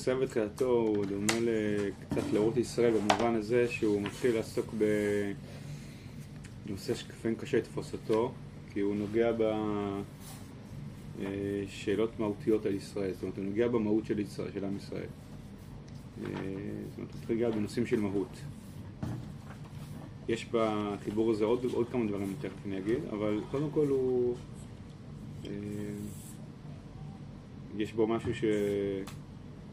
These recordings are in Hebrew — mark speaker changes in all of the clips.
Speaker 1: מסיים את תחילתו הוא דומה קצת לאורות ישראל במובן הזה שהוא מתחיל לעסוק בנושא שלפעמים קשה לתפוס אותו, כי הוא נוגע בשאלות מהותיות על ישראל, זאת אומרת הוא נוגע במהות של, ישראל, של עם ישראל. אה, זאת אומרת הוא נוגע בנושאים של מהות. יש בחיבור הזה עוד, עוד כמה דברים תכף אני אגיד, אבל קודם כל הוא... אה, יש בו משהו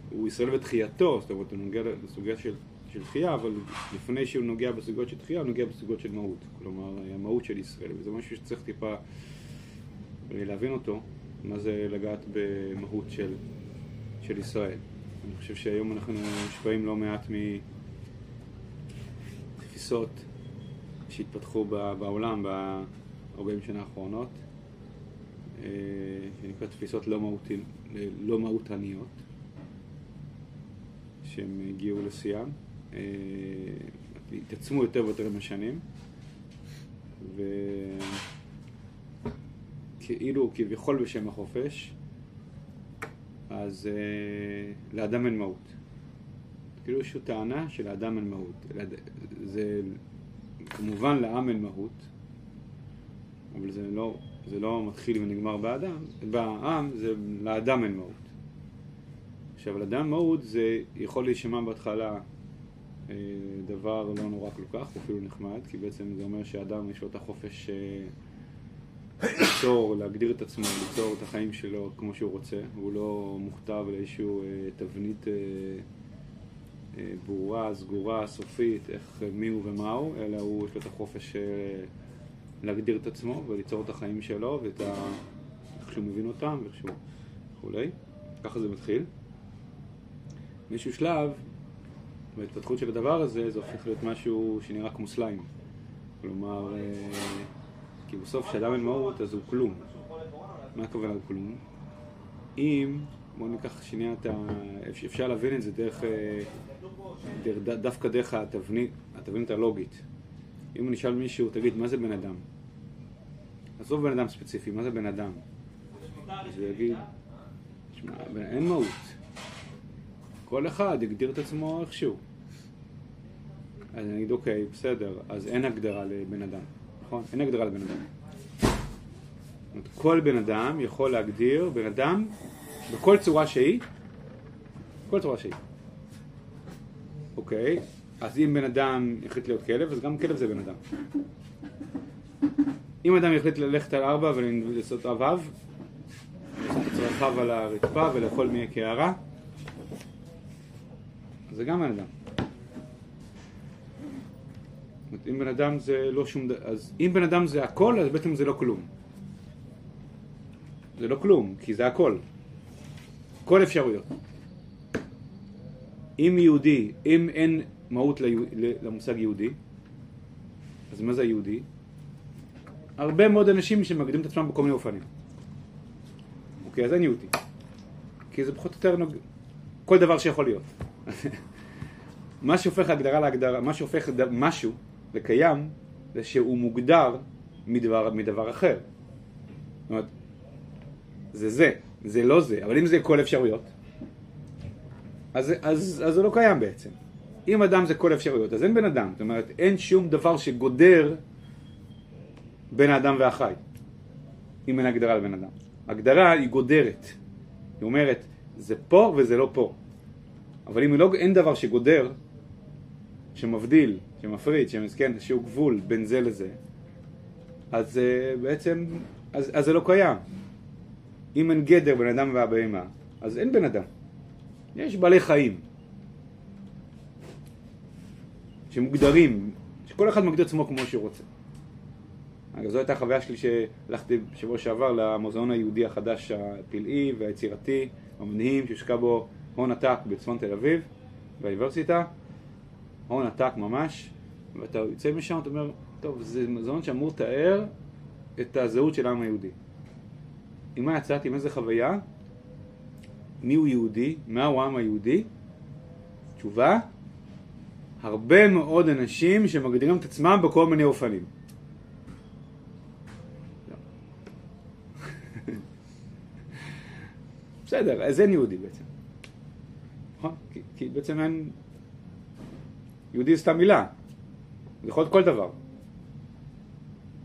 Speaker 1: שהוא ישראל ותחייתו, זאת אומרת הוא נוגע בסוגיה של, של תחייה, אבל לפני שהוא נוגע בסוגיות של תחייה, הוא נוגע בסוגיות של מהות, כלומר המהות של ישראל, וזה משהו שצריך טיפה אה, להבין אותו, מה זה לגעת במהות של, של ישראל. אני חושב שהיום אנחנו מושפעים לא מעט מתפיסות שהתפתחו בעולם ב-40 שנה האחרונות, אה, שנקרא תפיסות לא, מהותי, לא מהותניות, שהם הגיעו לשיאם, אה, התעצמו יותר ויותר עם השנים, וכאילו, כביכול בשם החופש, אז uh, לאדם אין מהות. כאילו איזושהי טענה שלאדם אין מהות. זה כמובן לעם אין מהות, אבל זה לא, זה לא מתחיל ונגמר באדם, בעם זה לאדם אין מהות. עכשיו, לאדם מהות זה יכול להישמע בהתחלה אה, דבר לא נורא כל כך, אפילו נחמד, כי בעצם זה אומר שאדם יש לו את החופש אה, ליצור, להגדיר את עצמו, ליצור את החיים שלו כמו שהוא רוצה, הוא לא מוכתב לאיזושהי אה, תבנית ברורה, סגורה, סופית, איך, מי הוא ומה הוא, אלא הוא, יש לו את החופש להגדיר את עצמו וליצור את החיים שלו ואת ה... איך שהוא מבין אותם ואיך שהוא וכולי. ככה זה מתחיל. באיזשהו שלב, בהתפתחות של הדבר הזה, זה הופך להיות משהו שנראה כמו סליים. כלומר, אה, כי בסוף כשאדם אין מהות אז הוא כלום. מה הכוונה הוא כלום? אם, בואו ניקח שנייה את ה... אפשר להבין את זה דרך, אה, דווקא דרך התבנית, התבנית הלוגית. אם נשאל מישהו, תגיד, מה זה בן אדם? עזוב בן אדם ספציפי, מה זה בן אדם? אז הוא יגיד, תשמע, אין מהות. כל אחד יגדיר את עצמו איכשהו. אז אני אגיד, אוקיי, בסדר, אז אין הגדרה לבן אדם, נכון? אין הגדרה לבן אדם. כל בן אדם יכול להגדיר בן אדם בכל צורה שהיא, כל צורה שהיא. אוקיי? אז אם בן אדם יחליט להיות כלב, אז גם כלב זה בן אדם. אם אדם יחליט ללכת על ארבע ולעשות רבב, לעשות את צרכיו על הרצפה ולאכול מי קערה, זה גם בן אדם. אם בן אדם זה לא שום דבר, אז אם בן אדם זה הכל, אז בעצם זה לא כלום. זה לא כלום, כי זה הכל. כל אפשרויות. אם יהודי, אם אין מהות למושג יהודי. אז מה זה יהודי? הרבה מאוד אנשים שמגדירים את עצמם בכל מיני אופנים. אוקיי, אז אין יהודי. כי זה פחות או יותר נוג... כל דבר שיכול להיות. מה שהופך הגדרה להגדרה, מה שהופך משהו לקיים, זה שהוא מוגדר מדבר, מדבר אחר. זאת אומרת, זה זה, זה לא זה, אבל אם זה כל אפשרויות, אז, אז, אז זה לא קיים בעצם. אם אדם זה כל אפשרויות, אז אין בן אדם. זאת אומרת, אין שום דבר שגודר בין האדם והחי, אם אין הגדרה לבן אדם. הגדרה היא גודרת. היא אומרת, זה פה וזה לא פה. אבל אם לא, אין דבר שגודר, שמבדיל, שמפריד, שמסכן, שהוא גבול בין זה לזה, אז uh, בעצם, אז, אז זה לא קיים. אם אין גדר בין אדם והבהמה, אז אין בן אדם. יש בעלי חיים. שמוגדרים, שכל אחד מגדיר עצמו כמו שהוא רוצה. אגב, זו הייתה החוויה שלי שהלכתי בשבוע שעבר למוזיאון היהודי החדש הפלאי והיצירתי, המדהים, שהושקע בו הון עתק בצפון תל אביב, באוניברסיטה, הון עתק ממש, ואתה יוצא משם, אתה אומר, טוב, זה מוזיאון שאמור לתאר את הזהות של העם היהודי. עם מה יצאתי, עם איזה חוויה? מי הוא יהודי? מהו העם היהודי? תשובה, הרבה מאוד אנשים שמגדירים את עצמם בכל מיני אופנים. בסדר, אז אין יהודי בעצם. נכון? כי, כי בעצם אין... יהודי זה סתם מילה. זה יכול להיות כל דבר.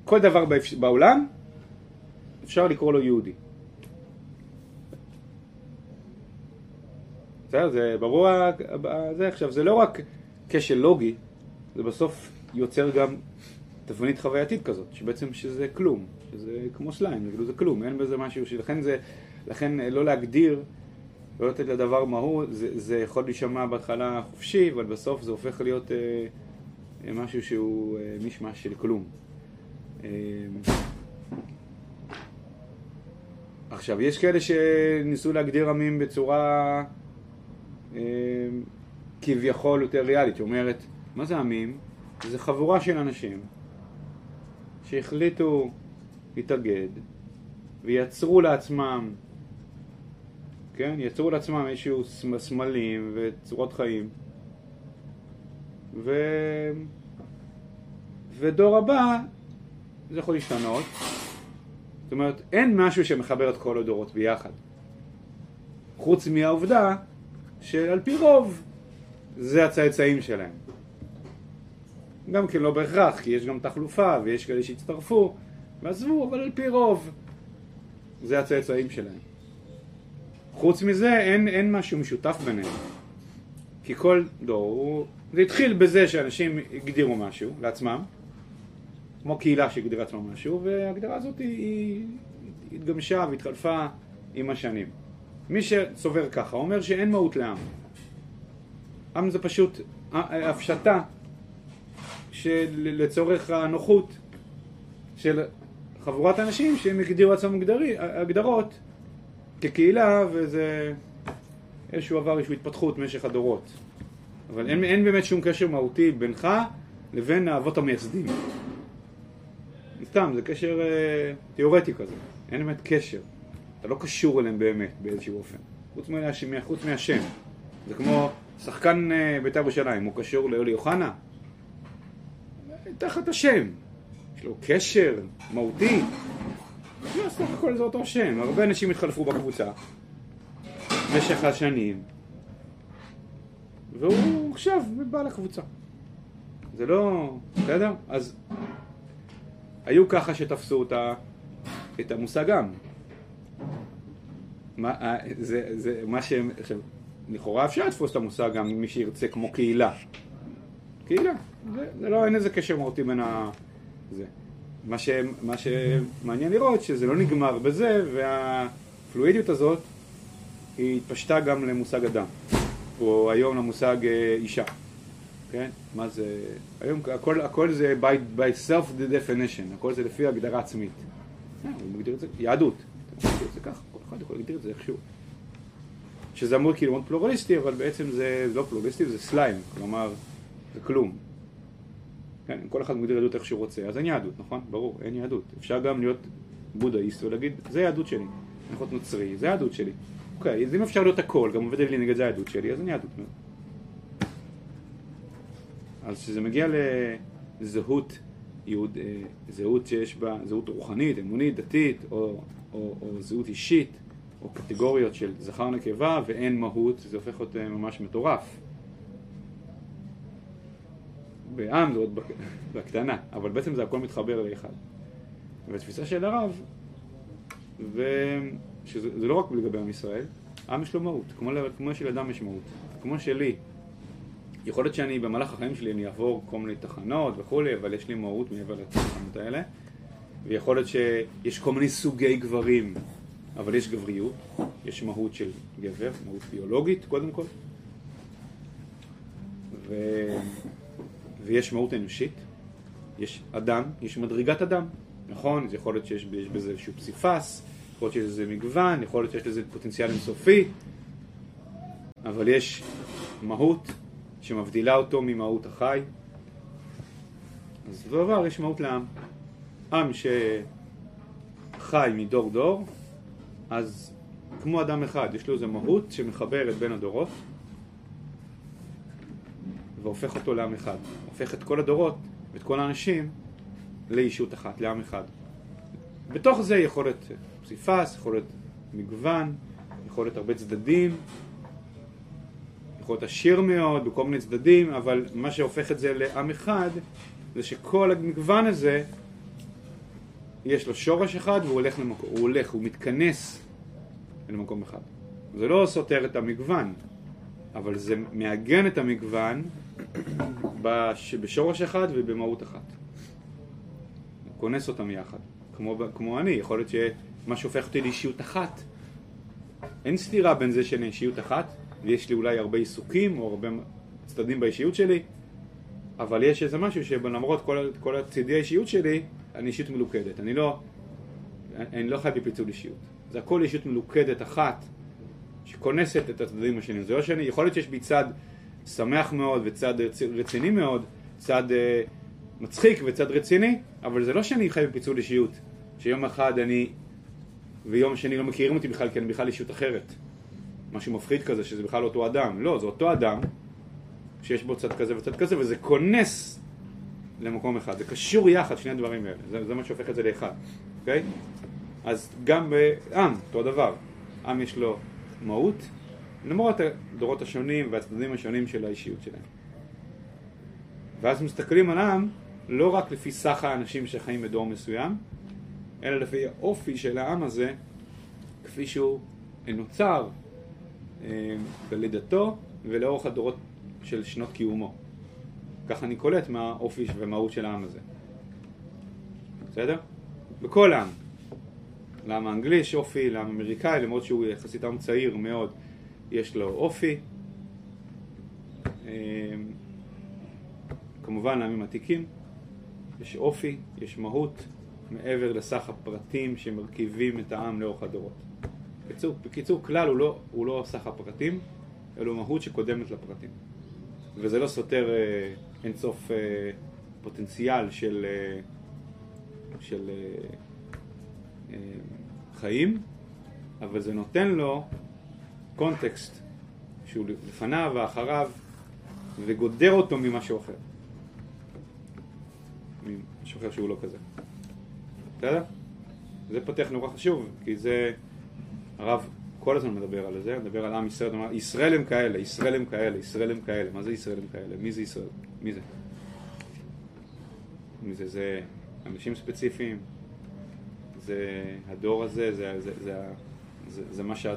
Speaker 1: כל דבר בעולם אפשר לקרוא לו יהודי. בסדר, זה ברור, זה עכשיו, זה לא רק כשל לוגי, זה בסוף יוצר גם תבנית חווייתית כזאת, שבעצם שזה כלום, שזה כמו סליים, כאילו זה כלום, אין בזה משהו, לכן זה, לכן לא להגדיר, לא לתת לדבר מהו, זה, זה יכול להישמע בהתחלה חופשי, אבל בסוף זה הופך להיות אה, משהו שהוא אה, מישמש של כלום. אה, עכשיו, יש כאלה שניסו להגדיר עמים בצורה אה, כביכול יותר ריאלית, שאומרת, מה זה עמים? זה חבורה של אנשים שהחליטו להתאגד ויצרו לעצמם, כן? יצרו לעצמם איזשהו סמלים וצורות חיים ו... ודור הבא זה יכול להשתנות זאת אומרת, אין משהו שמחבר את כל הדורות ביחד חוץ מהעובדה שעל פי רוב זה הצאצאים שלהם גם כן לא בהכרח, כי יש גם תחלופה ויש כאלה שהצטרפו ועזבו, אבל על פי רוב זה הצאצאים שלהם. חוץ מזה אין, אין משהו משותף ביניהם. כי כל דור, הוא... זה התחיל בזה שאנשים הגדירו משהו לעצמם, כמו קהילה שהגדירה עצמם משהו, וההגדרה הזאת היא, היא התגמשה והתחלפה עם השנים. מי שסובר ככה אומר שאין מהות לעם. עם זה פשוט הפשטה שלצורך הנוחות של חבורת אנשים שהם הגדירו עצמם הגדרות כקהילה וזה איזשהו עבר, איזושהי התפתחות במשך הדורות אבל אין, אין באמת שום קשר מהותי בינך לבין האבות המייסדים סתם, זה קשר אה, תיאורטי כזה, אין באמת קשר אתה לא קשור אליהם באמת באיזשהו אופן חוץ, מהשם, חוץ מהשם זה כמו שחקן אה, בית"ר ירושלים, הוא קשור לאולי אוחנה? תחת השם. יש לו קשר מהותי. לא, סך הכל זה אותו שם. הרבה אנשים התחלפו בקבוצה במשך השנים, והוא עכשיו בא לקבוצה. זה לא... בסדר? אז היו ככה שתפסו אותה, את המושג עם. מה, אה, זה, זה מה שהם... עכשיו, לכאורה אפשר לתפוס את המושג גם ממי שירצה כמו קהילה. קהילה. זה, זה לא, אין איזה קשר מהותי בין ה... זה. מה, ש, מה שמעניין לראות שזה לא נגמר בזה והפלואידיות הזאת היא התפשטה גם למושג אדם או היום למושג אה, אישה כן? מה זה... היום הכל, הכל זה by, by self definition הכל זה לפי הגדרה עצמית. אה, הוא מגדיר את זה יהדות. אתה מגדיר את זה ככה כל אחד יכול להגדיר את זה איכשהו. שזה אמור כאילו מאוד פלורליסטי אבל בעצם זה לא פלורליסטי זה סליים כלומר זה כלום כן, כל אחד מגדיר יהדות איך שהוא רוצה, אז אין יהדות, נכון? ברור, אין יהדות. אפשר גם להיות בודהיסט ולהגיד, זה יהדות שלי. יכול להיות נוצרי, זה יהדות שלי. אוקיי, אז אם אפשר להיות הכל, גם עובד לי נגד זה היהדות שלי, אז אין יהדות. אז כשזה מגיע לזהות, יהוד, אה, זהות שיש בה, זהות רוחנית, אמונית, דתית, או, או, או זהות אישית, או קטגוריות של זכר נקבה ואין מהות, זה הופך להיות אה, ממש מטורף. בעם זה עוד בקטנה, אבל בעצם זה הכל מתחבר לאחד. והתפיסה של הרב, ושזה לא רק לגבי עם ישראל, עם יש לו מהות, כמו, כמו שלאדם יש מהות, כמו שלי. יכול להיות שאני במהלך החיים שלי אני אעבור כל מיני תחנות וכולי, אבל יש לי מהות מעבר לתחנות האלה. ויכול להיות שיש כל מיני סוגי גברים, אבל יש גבריות, יש מהות של גבר, מהות ביולוגית קודם כל. ו... ויש מהות אנושית, יש אדם, יש מדרגת אדם, נכון? זה יכול להיות שיש בזה איזשהו פסיפס, יכול להיות שיש לזה מגוון, יכול להיות שיש לזה פוטנציאל אינסופי, אבל יש מהות שמבדילה אותו ממהות החי. אז דבר, יש מהות לעם. עם שחי מדור דור, אז כמו אדם אחד, יש לו איזו מהות שמחברת בין הדורות, והופך אותו לעם אחד. הופך את כל הדורות ואת כל האנשים לאישות אחת, לעם אחד. בתוך זה יכול להיות פסיפס, יכול להיות מגוון, יכול להיות הרבה צדדים, יכול להיות עשיר מאוד בכל מיני צדדים, אבל מה שהופך את זה לעם אחד, זה שכל המגוון הזה, יש לו שורש אחד והוא הולך למקום, הוא הולך, הוא מתכנס למקום אחד. זה לא סותר את המגוון, אבל זה מעגן את המגוון בש... בשורש אחד ובמהות אחת. הוא כונס אותם יחד, כמו, כמו אני, יכול להיות שמה שהופך אותי לאישיות אחת. אין סתירה בין זה שאני אישיות אחת, ויש לי אולי הרבה עיסוקים או הרבה צדדים באישיות שלי, אבל יש איזה משהו שלמרות כל, כל הצידי האישיות שלי, אני אישיות מלוכדת. אני לא, אני לא חי בפיצול אישיות. זה הכל אישיות מלוכדת אחת, שכונסת את הצדדים השונים. זה לא שאני, יכול להיות שיש בי צד שמח מאוד וצד רציני מאוד, צד uh, מצחיק וצד רציני, אבל זה לא שאני חי בפיצול אישיות, שיום אחד אני ויום שני לא מכירים אותי בכלל כי אני בכלל אישיות אחרת. משהו מפחיד כזה שזה בכלל אותו אדם. לא, זה אותו אדם שיש בו צד כזה וצד כזה וזה כונס למקום אחד. זה קשור יחד, שני הדברים האלה. זה, זה מה שהופך את זה לאחד, אוקיי? אז גם בעם, אותו דבר. עם יש לו מהות, למרות הדורות השונים והצדדים השונים של האישיות שלהם. ואז מסתכלים על עם לא רק לפי סך האנשים שחיים בדור מסוים, אלא לפי האופי של העם הזה, כפי שהוא נוצר אה, בלידתו ולאורך הדורות של שנות קיומו. ככה אני קולט מהאופי ומהות של העם הזה. בסדר? בכל עם. לעם האנגלי יש אופי, לעם האמריקאי, למרות שהוא יחסית עם צעיר מאוד, יש לו אופי. אה, כמובן לעמים עתיקים יש אופי, יש מהות, מעבר לסך הפרטים שמרכיבים את העם לאורך הדורות. בקיצור, בקיצור כלל הוא לא, הוא לא סך הפרטים, אלא מהות שקודמת לפרטים. וזה לא סותר אה, אינסוף אה, פוטנציאל של, אה, של אה, אה, חיים, אבל זה נותן לו קונטקסט שהוא לפניו ואחריו וגודר אותו ממשהו אחר. ממשהו אחר שהוא לא כזה. בסדר? זה פותח נורא חשוב, כי זה, הרב כל הזמן מדבר על זה, מדבר על עם ישראל, אומר, ישראל הם כאלה, ישראל הם כאלה, ישראל הם כאלה. מה זה ישראל הם כאלה? מי זה ישראל? מי זה? מי זה? זה אנשים ספציפיים, זה הדור הזה, זה, זה, זה, זה, זה, מה שה,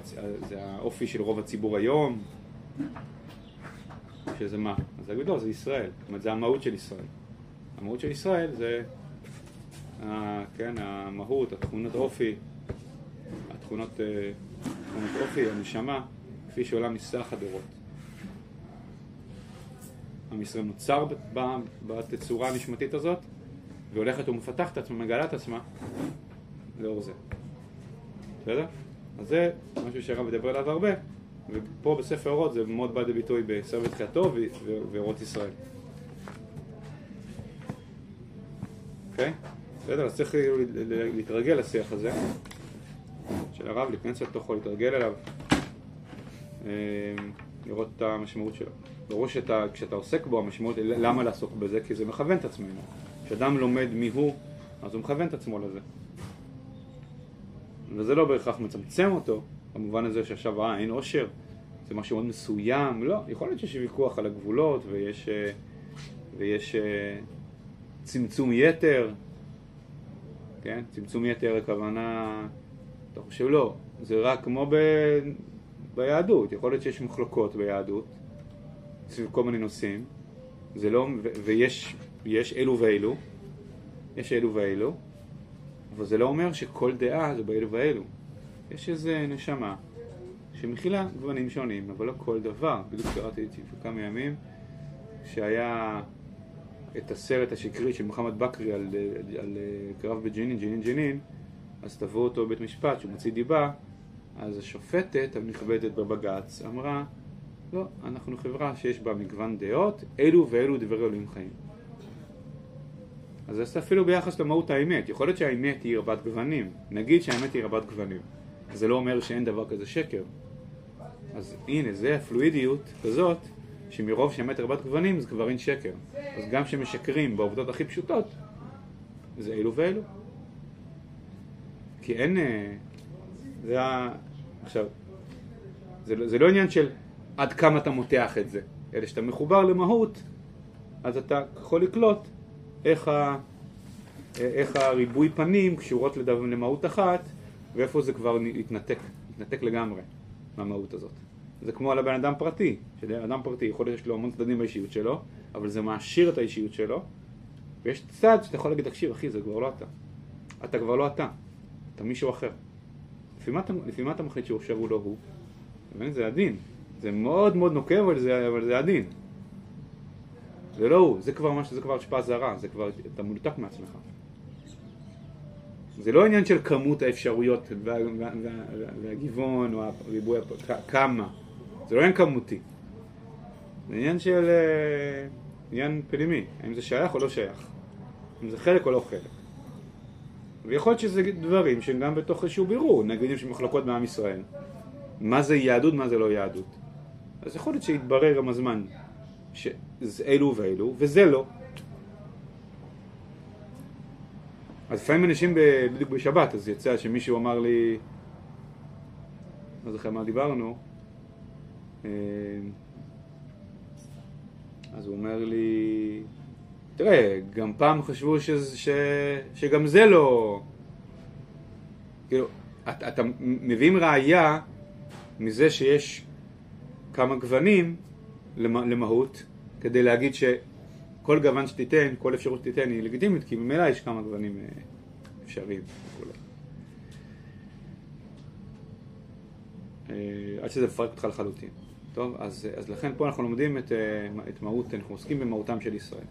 Speaker 1: זה האופי של רוב הציבור היום, שזה מה? אז להגיד לא, זה ישראל, זאת אומרת זה המהות של ישראל. המהות של ישראל זה כן, המהות, התכונות אופי, התכונות, אה, תכונות אופי, הנשמה, כפי שעולה מסך הדורות. עם ישראל נוצר בתצורה הנשמתית הזאת, והולכת ומפתחת את עצמה, מגלה את עצמה לאור זה. בסדר? אז זה משהו שהרב מדבר עליו הרבה, ופה בספר אורות זה מאוד בא לידי ביטוי תחייתו ואורות ישראל. אוקיי? בסדר? אז צריך להתרגל לשיח הזה של הרב, להיכנס לתוכו, להתרגל אליו, אה, לראות את המשמעות שלו. ברור שכשאתה עוסק בו, המשמעות, למה לעסוק בזה? כי זה מכוון את עצמנו. כשאדם לומד מי הוא, אז הוא מכוון את עצמו לזה. וזה לא בהכרח מצמצם אותו, במובן הזה שעכשיו, אה, אין עושר, זה משהו מאוד מסוים, לא, יכול להיות שיש ויכוח על הגבולות ויש, אה, ויש אה, צמצום יתר, כן? צמצום יתר הכוונה, אתה חושב לא, זה רק כמו ב... ביהדות, יכול להיות שיש מחלוקות ביהדות סביב כל מיני נושאים, זה לא, ו... ויש יש אלו ואלו, יש אלו ואלו, אבל זה לא אומר שכל דעה זה באלו ואלו. יש איזה נשמה שמכילה גוונים שונים, אבל לא כל דבר. בדיוק קראתי את זה כמה ימים, שהיה את הסרט השקרי של מוחמד בכרי על, על, על קרב בג'נין, ג'נין ג'נין, אז תבעו אותו בבית משפט שהוא מוציא דיבה, אז השופטת המכבדת בבג"ץ אמרה, לא, אנחנו חברה שיש בה מגוון דעות, אלו ואלו דברי אלוהים חיים. אז זה אפילו ביחס למהות האמת, יכול להיות שהאמת היא רבת גוונים, נגיד שהאמת היא רבת גוונים, זה לא אומר שאין דבר כזה שקר. אז הנה, זה הפלואידיות כזאת, שמרוב שהאמת רבת גוונים זה כבר אין שקר. אז גם כשמשקרים בעובדות הכי פשוטות, זה אלו ואלו. כי אין... אה, זה ה... עכשיו, זה, לא- זה לא עניין של עד כמה אתה מותח את זה. אלא שאתה מחובר למהות, אז אתה יכול לקלוט איך, ה, איך הריבוי פנים קשורות לדבר, למהות אחת, ואיפה זה כבר התנתק, התנתק לגמרי מהמהות הזאת. זה כמו על הבן אדם פרטי, שאדם פרטי יכול להיות שיש לו המון צדדים באישיות שלו, אבל זה מעשיר את האישיות שלו, ויש צד שאתה יכול להגיד, תקשיב אחי, זה כבר לא אתה. אתה כבר לא אתה, אתה מישהו אחר. לפי מה אתה, לפי מה אתה מחליט שהוא עכשיו הוא לא הוא? זה הדין. זה מאוד מאוד נוקב, אבל זה, אבל זה הדין. זה לא הוא, זה כבר משהו, זה כבר השפעה זרה, זה כבר, אתה מולתק מעצמך. זה לא עניין של כמות האפשרויות וה, וה, וה, והגיוון או הריבוי, כמה. זה לא עניין כמותי. זה עניין של... אה, עניין פנימי, האם זה שייך או לא שייך. אם זה חלק או לא חלק. ויכול להיות שזה דברים שהם גם בתוך איזשהו בירור, נגיד יש מחלוקות בעם ישראל. מה זה יהדות, מה זה לא יהדות. אז יכול להיות שיתברר עם הזמן שאלו ואלו, וזה לא. אז לפעמים אנשים בדיוק בשבת, אז יצא שמישהו אמר לי, לא זוכר מה דיברנו, אה, אז הוא אומר לי, תראה, גם פעם חשבו ש, ש, שגם זה לא... כאילו, אתה, אתה מביאים ראייה מזה שיש כמה גוונים למהות, כדי להגיד שכל גוון שתיתן, כל אפשרות שתיתן היא לגיטימית, כי ממילא יש כמה גוונים אה, אפשריים וכו'. אה, עד שזה מפרק אותך לחלוטין. טוב, אז, אז לכן פה אנחנו לומדים את, אה, את מהות, אנחנו עוסקים במהותם של ישראל.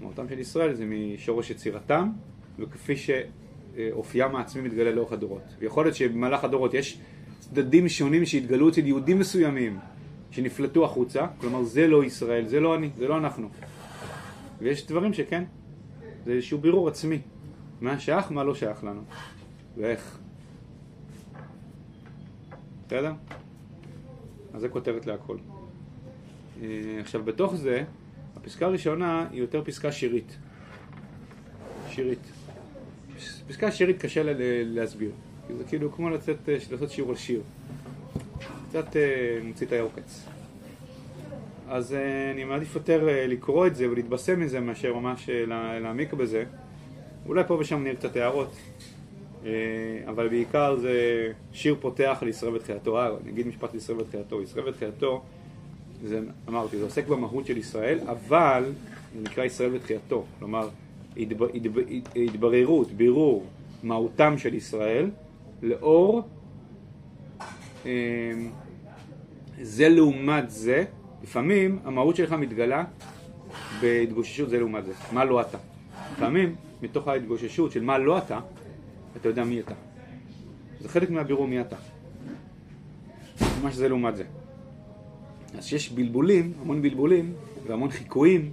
Speaker 1: מהותם של ישראל זה משורש יצירתם, וכפי שאופיים העצמי מתגלה לאורך הדורות. ויכול להיות שבמהלך הדורות יש צדדים שונים שהתגלו אצל יהודים מסוימים, שנפלטו החוצה, כלומר זה לא ישראל, זה לא אני, זה לא אנחנו. ויש דברים שכן, זה איזשהו בירור עצמי, מה שייך, מה לא שייך לנו, ואיך. בסדר? אז זה כותרת להכל. אה, עכשיו בתוך זה, הפסקה הראשונה היא יותר פסקה שירית. שירית. פסקה שירית קשה לה להסביר. זה כאילו כמו לצאת, אה, לעשות שיעור על שיר. קצת אה, מוציא את העוקץ. אז אני מעדיף יותר לקרוא את זה ולהתבשם מזה מאשר ממש להעמיק בזה. אולי פה ושם נראה קצת הערות. אבל בעיקר זה שיר פותח לישראל בתחילתו. אני אגיד משפט לישראל בתחילתו. ישראל בתחילתו זה, אמרתי, זה עוסק במהות של ישראל, אבל זה נקרא ישראל בתחייתו. כלומר, התב, התב, התבררות, בירור מהותם של ישראל לאור זה לעומת זה, לפעמים המהות שלך מתגלה בהתגוששות זה לעומת זה, מה לא אתה. לפעמים מתוך ההתגוששות של מה לא אתה, אתה יודע מי אתה. זה חלק מהבירור מי אתה. מה שזה לעומת זה. אז שיש בלבולים, המון בלבולים והמון חיקויים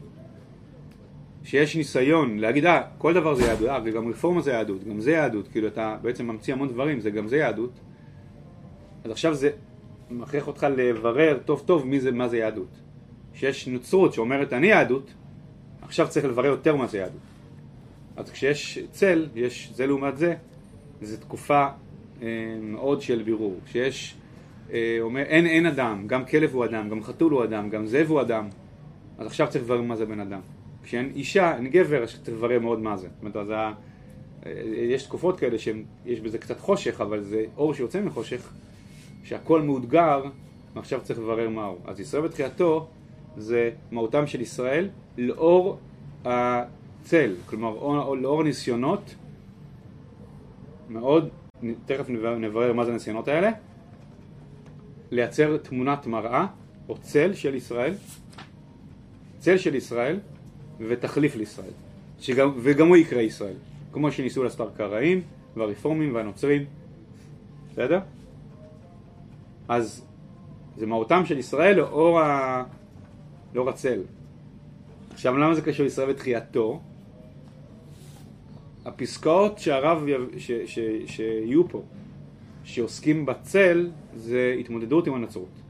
Speaker 1: שיש ניסיון להגיד, אה, כל דבר זה יהדות, אה, וגם רפורמה זה יהדות, גם זה יהדות, כאילו אתה בעצם ממציא המון דברים, זה גם זה יהדות. אז עכשיו זה מכריח אותך לברר טוב טוב מי זה, מה זה יהדות. שיש נוצרות שאומרת אני יהדות, עכשיו צריך לברר יותר מה זה יהדות. אז כשיש צל, יש זה לעומת זה, זו תקופה אה, מאוד של בירור. כשיש אה, אומר אין אין אדם, גם כלב הוא אדם, גם חתול הוא אדם, גם זאב הוא אדם אז עכשיו צריך לברר מה זה בן אדם כשאין אישה, אין גבר, אז צריך לברר מאוד מה זה זאת אומרת, אז ה... אה, יש תקופות כאלה שיש בזה קצת חושך, אבל זה אור שיוצא מחושך שהכל מאותגר ועכשיו צריך לברר מהו אז ישראל בתחילתו זה מהותם של ישראל לאור הצל, כלומר לאור ניסיונות. מאוד, תכף נברר מה זה הניסיונות האלה. לייצר תמונת מראה או צל של ישראל, צל של ישראל ותחליף לישראל, שגם, וגם הוא יקרא ישראל, כמו שניסו לעשות הקראים והרפורמים והנוצרים, בסדר? אז זה מהותם של ישראל לאור, ה... לאור הצל. עכשיו למה זה קשור לישראל ותחייתו? הפסקאות שהרב, ש... ש... שיהיו פה שעוסקים בצל זה התמודדות עם הנצרות.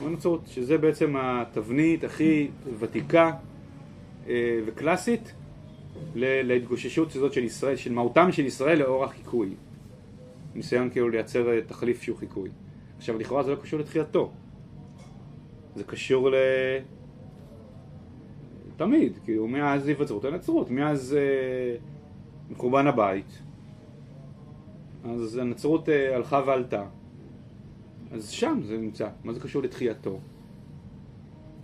Speaker 1: עם הנצרות, שזה בעצם התבנית הכי ותיקה אה, וקלאסית להתגוששות הזאת של ישראל, של מהותם של ישראל לאור החיקוי. ניסיון כאילו לייצר אה, תחליף שהוא חיקוי. עכשיו לכאורה זה לא קשור לתחילתו, זה קשור ל... תמיד, כאילו מאז היווצרות הנצרות, מאז אה, חורבן הבית, אז הנצרות אה, הלכה ועלתה, אז שם זה נמצא, מה זה קשור לתחייתו?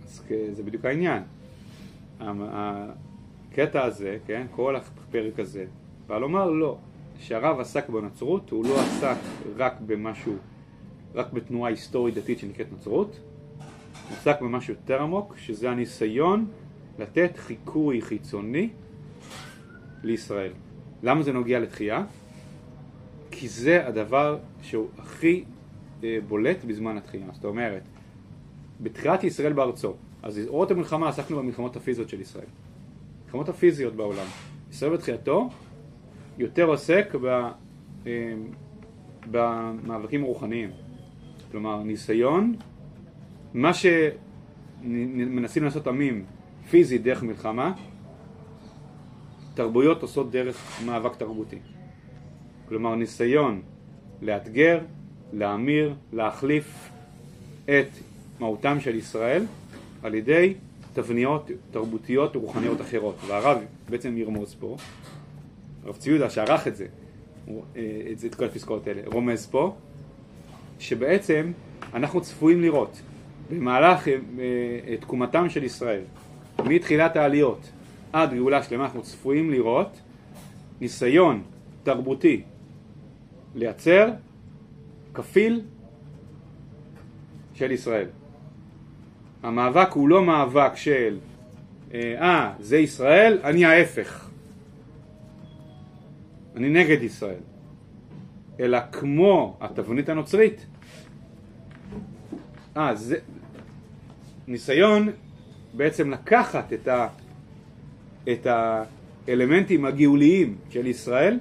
Speaker 1: אז זה בדיוק העניין. הקטע הזה, כן, כל הפרק הזה, בא לומר לא, שהרב עסק בנצרות, הוא לא עסק רק במשהו, רק בתנועה היסטורית דתית שנקראת נצרות, הוא עסק במשהו יותר עמוק, שזה הניסיון לתת חיקוי חיצוני לישראל. למה זה נוגע לתחייה? כי זה הדבר שהוא הכי אה, בולט בזמן התחייה. זאת אומרת, בתחיית ישראל בארצו, אז אורות המלחמה עסקנו במלחמות הפיזיות של ישראל. המלחמות הפיזיות בעולם. ישראל בתחייתו יותר עוסק ב, אה, במאבקים רוחניים. כלומר, ניסיון, מה שמנסים לעשות עמים פיזית דרך מלחמה, תרבויות עושות דרך מאבק תרבותי. כלומר, ניסיון לאתגר, להמיר, להחליף את מהותם של ישראל על ידי תבניות תרבותיות ורוחניות אחרות. והרב בעצם ירמוז פה, הרב צבי יהודה שערך את זה, אה, את, זה, את כל הפסקאות האלה, רומז פה, שבעצם אנחנו צפויים לראות במהלך אה, תקומתם של ישראל, מתחילת העליות עד גאולה שלמה, אנחנו צפויים לראות ניסיון תרבותי לייצר כפיל של ישראל. המאבק הוא לא מאבק של אה, זה ישראל, אני ההפך. אני נגד ישראל. אלא כמו התבנית הנוצרית. אה, זה ניסיון בעצם לקחת את, ה, את האלמנטים הגאוליים של ישראל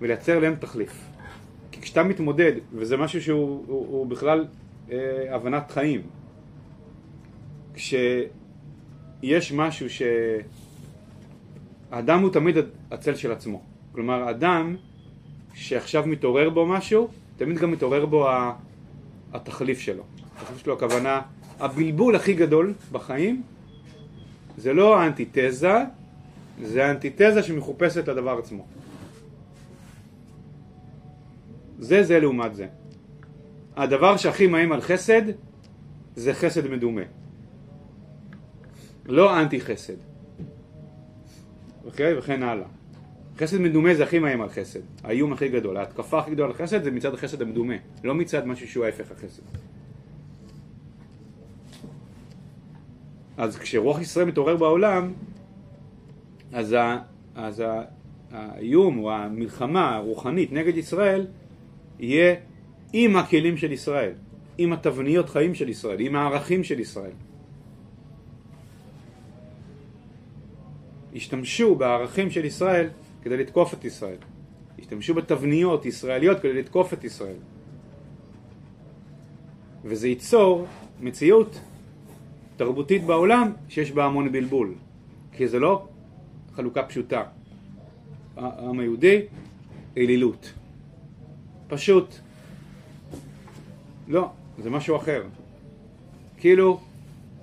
Speaker 1: ולייצר להם תחליף. כי כשאתה מתמודד, וזה משהו שהוא הוא, הוא בכלל אה, הבנת חיים, כשיש משהו שהאדם הוא תמיד הצל של עצמו. כלומר, אדם שעכשיו מתעורר בו משהו, תמיד גם מתעורר בו התחליף שלו. התחליף שלו, הכוונה, הבלבול הכי גדול בחיים זה לא האנטיתזה, זה האנטיתזה שמחופשת לדבר עצמו. זה זה לעומת זה. הדבר שהכי מאיים על חסד זה חסד מדומה. לא אנטי חסד. אוקיי? וכן הלאה. חסד מדומה זה הכי מאיים על חסד. האיום הכי גדול. ההתקפה הכי גדולה על חסד זה מצד החסד המדומה. לא מצד משהו שהוא ההפך החסד. אז כשרוח ישראל מתעורר בעולם, אז, ה, אז ה, האיום או המלחמה הרוחנית נגד ישראל יהיה עם הכלים של ישראל, עם התבניות חיים של ישראל, עם הערכים של ישראל. השתמשו בערכים של ישראל כדי לתקוף את ישראל. השתמשו בתבניות ישראליות כדי לתקוף את ישראל. וזה ייצור מציאות תרבותית בעולם שיש בה המון בלבול. כי זה לא חלוקה פשוטה. העם היהודי, אלילות. פשוט. לא, זה משהו אחר. כאילו,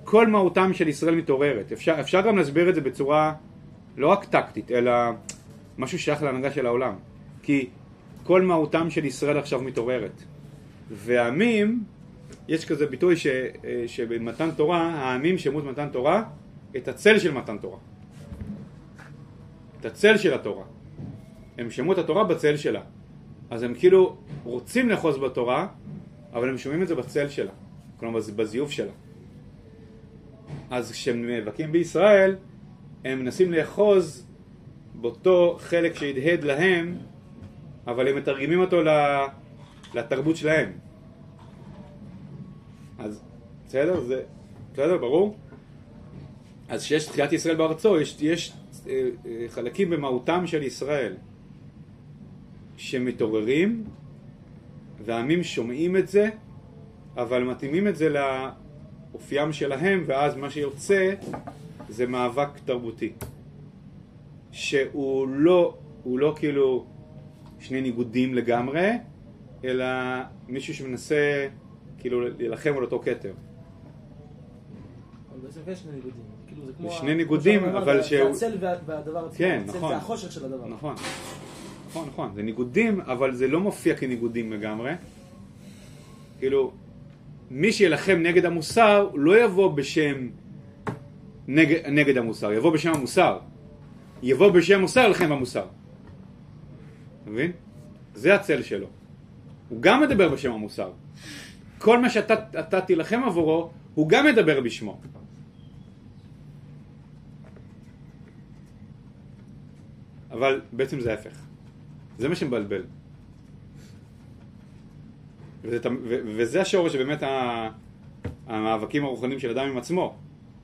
Speaker 1: כל מהותם של ישראל מתעוררת. אפשר, אפשר גם להסביר את זה בצורה לא רק טקטית, אלא משהו שייך להנהגה של העולם. כי כל מהותם של ישראל עכשיו מתעוררת. והעמים, יש כזה ביטוי ש, שבמתן תורה, העמים שמעו את מתן תורה, את הצל של מתן תורה. את הצל של התורה. הם שמעו את התורה בצל שלה. אז הם כאילו רוצים לאחוז בתורה, אבל הם שומעים את זה בצל שלה, כלומר בזיוף שלה. אז כשהם נאבקים בישראל, הם מנסים לאחוז באותו חלק שהדהד להם, אבל הם מתרגמים אותו לתרבות שלהם. אז בסדר? זה בסדר? ברור? אז כשיש תחיית ישראל בארצו, יש, יש אה, אה, חלקים במהותם של ישראל שמתעוררים והעמים שומעים את זה, אבל מתאימים את זה לאופיים שלהם, ואז מה שיוצא זה מאבק תרבותי. שהוא לא, הוא לא כאילו שני ניגודים לגמרי, אלא מישהו שמנסה כאילו להילחם על אותו כתר.
Speaker 2: אבל בעצם יש שני ניגודים. כאילו זה כמו...
Speaker 1: זה שני ניגודים, אבל
Speaker 2: זה
Speaker 1: שהוא-
Speaker 2: הצל וה- והדבר עצמו.
Speaker 1: כן,
Speaker 2: הצל
Speaker 1: נכון.
Speaker 2: זה החושך של הדבר.
Speaker 1: נכון, נכון, נכון, זה ניגודים, אבל זה לא מופיע כניגודים לגמרי. כאילו, מי שילחם נגד המוסר, לא יבוא בשם נגד, נגד המוסר, יבוא בשם המוסר. יבוא בשם המוסר לכם במוסר. אתה מבין? זה הצל שלו. הוא גם מדבר בשם המוסר. כל מה שאתה אתה תילחם עבורו, הוא גם מדבר בשמו. אבל בעצם זה ההפך. זה מה שמבלבל. וזה, ו- וזה השורש שבאמת המאבקים הרוחניים של אדם עם עצמו.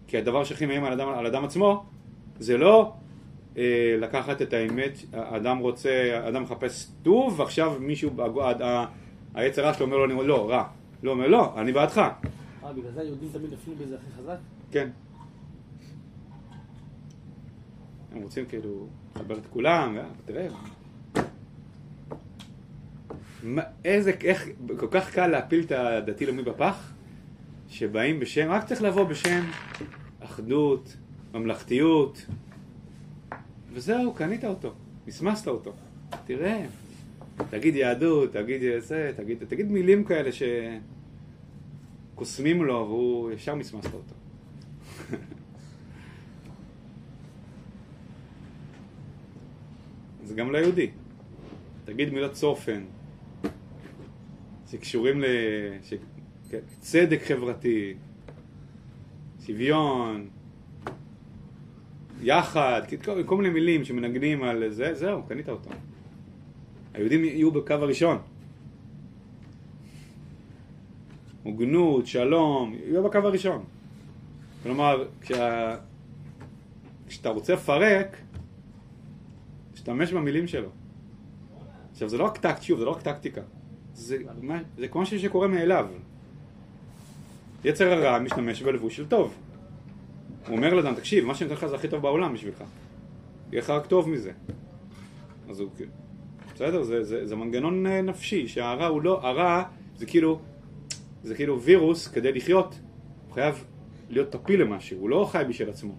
Speaker 1: כי הדבר שהכי מאיים על אדם, על אדם עצמו, זה לא לקחת את האמת, האדם רוצה, האדם מחפש טוב, ועכשיו מישהו, היצר הרע שלו אומר לו, אני- לא, רע. לא, אומר, לא, אני בעדך.
Speaker 2: אה, בגלל זה היהודים תמיד נופלים בזה הכי חזק?
Speaker 1: כן. הם רוצים כאילו לחבר את כולם, ו- תראה. מה, איזה, איך, כל כך קל להפיל את הדתי-לאומי בפח, שבאים בשם, רק צריך לבוא בשם אחדות, ממלכתיות, וזהו, קנית אותו, מסמסת אותו. תראה, תגיד יהדות, תגיד זה, תגיד, תגיד מילים כאלה שקוסמים לו, והוא ישר מסמסת אותו. זה גם ליהודי. תגיד מילות צופן, שקשורים לצדק חברתי, שוויון, יחד, כל, מיני מילים שמנגנים על זה, זהו, קנית אותו. היהודים יהיו בקו הראשון. הוגנות, שלום, יהיו בקו הראשון. כלומר, כשה... כשאתה רוצה לפרק, תשתמש במילים שלו. עכשיו, זה לא רק טקט, שוב, זה לא רק טקטיקה. זה, מה, זה כמו משהו שקורה מאליו. יצר הרע משתמש בלבוש של טוב. הוא אומר לאדם, תקשיב, מה שאני נותן לך זה הכי טוב בעולם בשבילך. יהיה לך רק טוב מזה. אז הוא כאילו... בסדר, זה, זה, זה מנגנון אה, נפשי, שהרע הוא לא, הרע זה כאילו, זה כאילו וירוס כדי לחיות, הוא חייב להיות טפיל למשהו, הוא לא חי בשביל עצמו.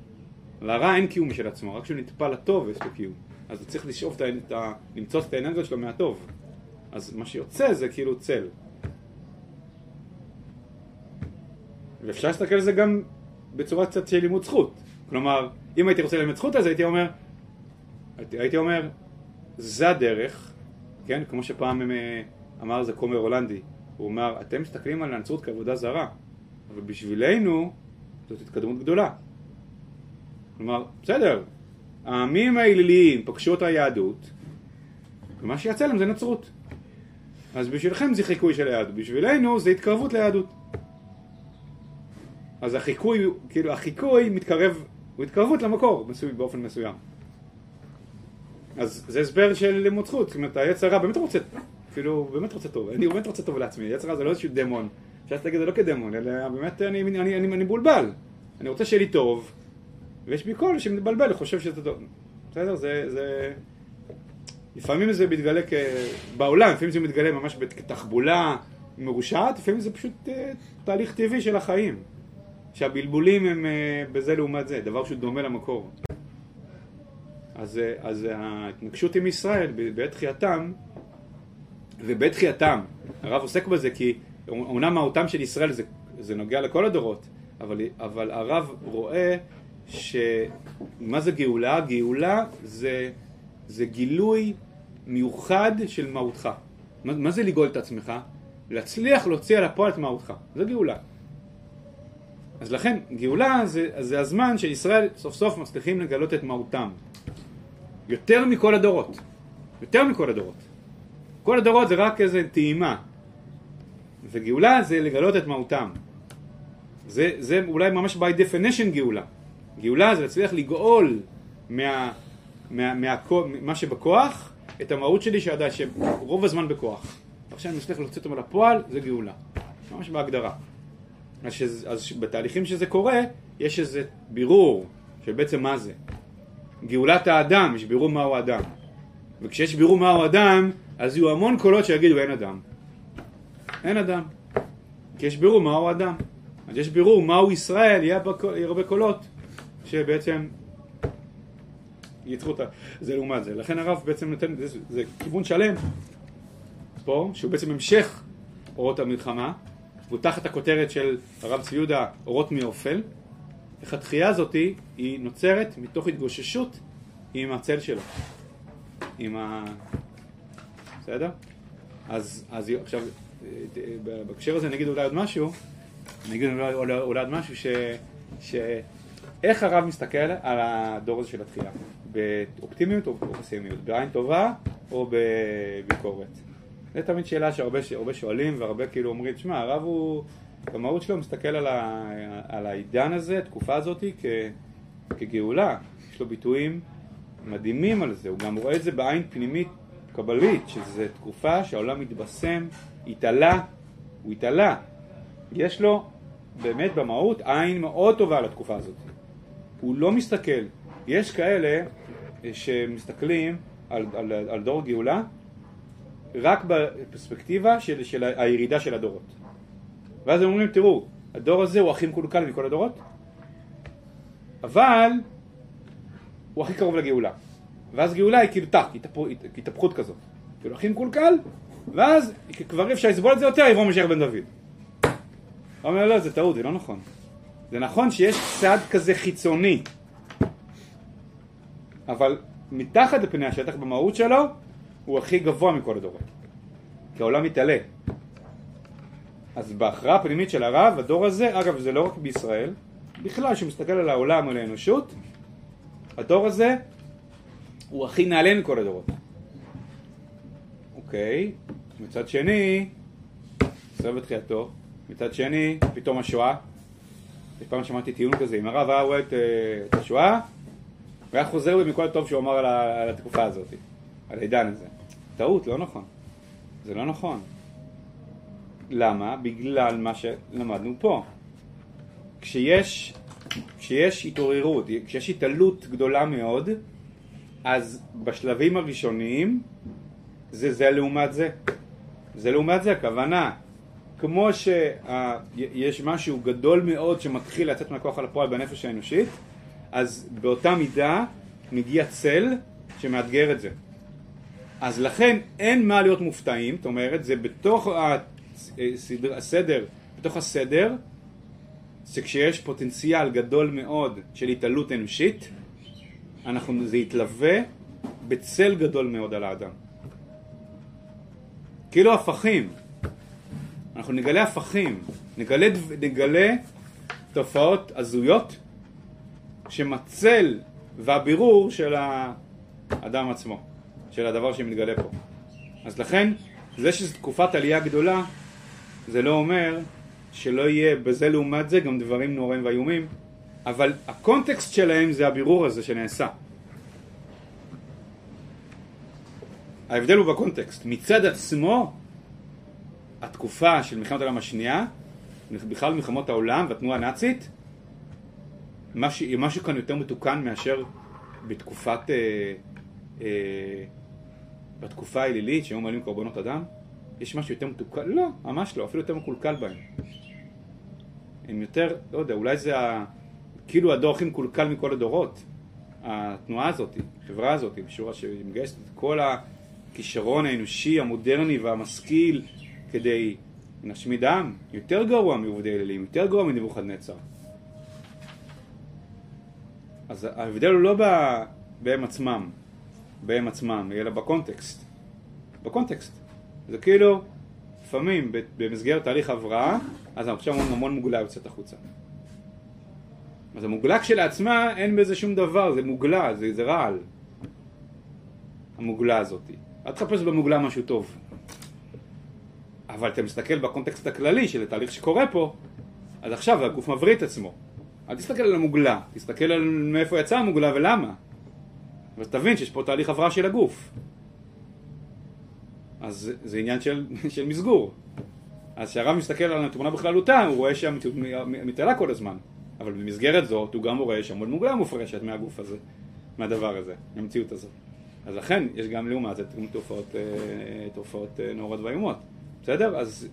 Speaker 1: לרע אין קיום משל עצמו, רק כשהוא נטפל לטוב יש לו קיום. אז הוא צריך לשאוף את ה... למצוץ את האנרגיות שלו מהטוב. אז מה שיוצא זה כאילו צל. ואפשר להסתכל על זה גם בצורה קצת של לימוד זכות. כלומר, אם הייתי רוצה ללמד זכות אז הייתי אומר, הייתי, אומר, זה הדרך, כן? כמו שפעם אה, אמר זה כומר הולנדי, הוא אמר, אתם מסתכלים על הנצרות כעבודה זרה, אבל בשבילנו זאת התקדמות גדולה. כלומר, בסדר, העמים האליליים פגשו את היהדות, ומה שיצא להם זה נצרות. אז בשבילכם זה חיקוי של היהדות, בשבילנו זה התקרבות ליהדות. אז החיקוי, כאילו החיקוי מתקרב, הוא התקרבות למקור מסוים, באופן מסוים. אז זה הסבר של לימוד זכות, זאת אומרת היצר הרע באמת רוצה, אפילו באמת רוצה טוב, אני באמת רוצה טוב לעצמי, היצר הרע זה לא איזשהו דמון, אפשר על זה לא כדמון, אלא באמת אני, אני, אני, אני, אני מבולבל, אני רוצה שיהיה לי טוב, ויש בי קול שמתבלבל, חושב שזה טוב, בסדר? זה, זה... לפעמים זה מתגלה כ... בעולם, לפעמים זה מתגלה ממש כתחבולה מרושעת, לפעמים זה פשוט uh, תהליך טבעי של החיים. שהבלבולים הם uh, בזה לעומת זה, דבר שהוא דומה למקור. אז, uh, אז ההתנגשות עם ישראל בעת תחייתם, ובעת תחייתם, הרב עוסק בזה כי אומנם מהותם של ישראל זה, זה נוגע לכל הדורות, אבל, אבל הרב רואה שמה זה גאולה? גאולה זה, זה גילוי מיוחד של מהותך. מה, מה זה לגאול את עצמך? להצליח להוציא על הפועל את מהותך. זה גאולה. אז לכן, גאולה זה, זה הזמן שישראל סוף סוף מצליחים לגלות את מהותם. יותר מכל הדורות. יותר מכל הדורות. כל הדורות זה רק איזה טעימה. וגאולה זה לגלות את מהותם. זה, זה אולי ממש by definition גאולה. גאולה זה להצליח לגאול מה, מה, מה, מה, מה שבכוח את המהות שלי שעדיין שרוב הזמן בכוח. עכשיו אני מצליח להוציא אותם לפועל, זה גאולה. ממש בהגדרה. אז, שז, אז בתהליכים שזה קורה, יש איזה בירור של בעצם מה זה. גאולת האדם, יש בירור מהו האדם. וכשיש בירור מהו אדם, אז יהיו המון קולות שיגידו אין אדם. אין אדם. כי יש בירור מהו אדם. אז יש בירור מהו ישראל, יהיה הרבה קולות שבעצם ייצרו את. זה לעומת זה. לכן הרב בעצם נותן, זה, זה כיוון שלם פה, שהוא בעצם המשך אורות המלחמה, והוא תחת הכותרת של הרב צבי יהודה אורות מאופל. איך התחייה הזאתי היא נוצרת מתוך התגוששות עם הצל שלו, עם ה... בסדר? אז, אז עכשיו, בהקשר הזה נגיד אולי עוד משהו, נגיד אולי, אולי, אולי עוד משהו ש... ש... איך הרב מסתכל על הדור הזה של התחייה? באופטימיות או בפסימיות? בעין טובה או בביקורת? זו תמיד שאלה שהרבה הרבה שואלים והרבה כאילו אומרים, תשמע, הרב הוא, במהות שלו מסתכל על, ה, על העידן הזה, התקופה הזאת, כ, כגאולה. יש לו ביטויים מדהימים על זה, הוא גם רואה את זה בעין פנימית קבלית, שזו תקופה שהעולם מתבשם, התעלה, הוא התעלה. יש לו באמת במהות עין מאוד טובה על התקופה הזאת. הוא לא מסתכל, יש כאלה אה, שמסתכלים על, על, על דור גאולה רק בפרספקטיבה של, של הירידה של הדורות. ואז הם אומרים, תראו, הדור הזה הוא הכי מקולקל מכל הדורות, אבל הוא הכי קרוב לגאולה. ואז גאולה היא כאילו טאק, התהפכות כזאת. כאילו הכי מקולקל, ואז כבר אי אפשר לסבול את זה יותר, יבוא משיח בן דוד. הוא אומר, לא, זה טעות, זה לא נכון. זה נכון שיש צד כזה חיצוני, אבל מתחת לפני השטח במהות שלו, הוא הכי גבוה מכל הדורות. כי העולם מתעלה. אז בהכרעה הפנימית של הרב, הדור הזה, אגב זה לא רק בישראל, בכלל שמסתכל על העולם, על האנושות, הדור הזה הוא הכי נעלה מכל הדורות. אוקיי, מצד שני, בסדר בתחילתו, מצד שני, פתאום השואה. פעם שמעתי טיעון כזה, אם הרב היה רואה את, אה, את השואה, הוא היה חוזר בי מכל הטוב שהוא אמר על, על התקופה הזאת, על העידן הזה. טעות, לא נכון. זה לא נכון. למה? בגלל מה שלמדנו פה. כשיש, כשיש התעוררות, כשיש התעלות גדולה מאוד, אז בשלבים הראשוניים זה זה לעומת זה. זה לעומת זה, הכוונה, כמו שיש משהו גדול מאוד שמתחיל לצאת מהכוח על הפועל בנפש האנושית, אז באותה מידה מגיע צל שמאתגר את זה. אז לכן אין מה להיות מופתעים, זאת אומרת, זה בתוך הסדר, הסדר בתוך הסדר, שכשיש פוטנציאל גדול מאוד של התעלות אנושית, אנחנו, זה יתלווה בצל גדול מאוד על האדם. כאילו הפכים. אנחנו נגלה הפכים, נגלה, נגלה תופעות הזויות שמצל והבירור של האדם עצמו, של הדבר שמתגלה פה. אז לכן, זה שזו תקופת עלייה גדולה, זה לא אומר שלא יהיה בזה לעומת זה גם דברים נוראים ואיומים, אבל הקונטקסט שלהם זה הבירור הזה שנעשה. ההבדל הוא בקונטקסט. מצד עצמו, התקופה של מלחמת העולם השנייה, בכלל מלחמות העולם והתנועה הנאצית, משהו, משהו כאן יותר מתוקן מאשר בתקופת, אה, אה, בתקופה האלילית, שהיו מעלים קורבנות אדם. יש משהו יותר מתוקן? לא, ממש לא, אפילו יותר מקולקל בהם. הם יותר, לא יודע, אולי זה ה, כאילו הדור הכי מקולקל מכל הדורות. התנועה הזאת, החברה הזאת, בשורה שמגייסת את כל הכישרון האנושי, המודרני והמשכיל כדי להשמיד עם, יותר גרוע מעובדי אלילים, יותר גרוע מנבוכדנצר. אז ההבדל הוא לא בהם עצמם, בהם עצמם, אלא בקונטקסט. בקונטקסט. זה כאילו, לפעמים במסגרת תהליך הבראה, אז עכשיו המון, מוגלה יוצאת החוצה. אז המוגלה כשלעצמה, אין בזה שום דבר, זה מוגלה, זה, זה רעל. המוגלה הזאת. אל תחפש במוגלה משהו טוב. אבל אתה מסתכל בקונטקסט הכללי של התהליך שקורה פה, אז עכשיו הגוף מבריא את עצמו. אל תסתכל על המוגלה, תסתכל על מאיפה יצאה המוגלה ולמה. ואז תבין שיש פה תהליך הבראה של הגוף. אז זה, עניין של, של מסגור. אז כשהרב מסתכל על התמונה בכללותה, הוא רואה שהמציאות מתעלה כל הזמן. אבל במסגרת זאת הוא גם רואה שהמון מוגלה מופרשת מהגוף הזה, מהדבר הזה, מהמציאות הזאת. אז לכן יש גם לעומת זה תופעות, תופעות נוראות ואיומות. בסדר? אז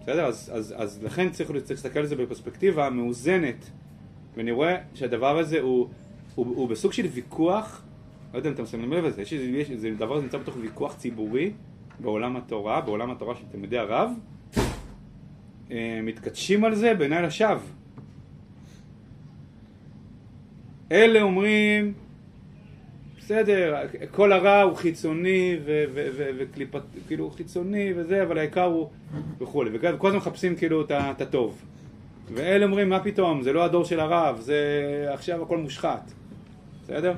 Speaker 1: בסדר? אז, אז, אז לכן צריך, צריך להסתכל על זה בפרספקטיבה מאוזנת, ואני רואה שהדבר הזה הוא, הוא, הוא בסוג של ויכוח, לא יודע אם אתם שמים לב לזה, יש, יש, זה דבר הזה נמצא בתוך ויכוח ציבורי בעולם התורה, בעולם התורה של תלמידי הרב, אה, מתכתשים על זה בעיני לשווא. אלה אומרים, בסדר, כל הרע הוא חיצוני וקליפת, כאילו חיצוני וזה, אבל העיקר הוא וכולי, וכל הזמן מחפשים כאילו את הטוב. ואלה אומרים, מה פתאום, זה לא הדור של הרב, זה עכשיו הכל מושחת, בסדר?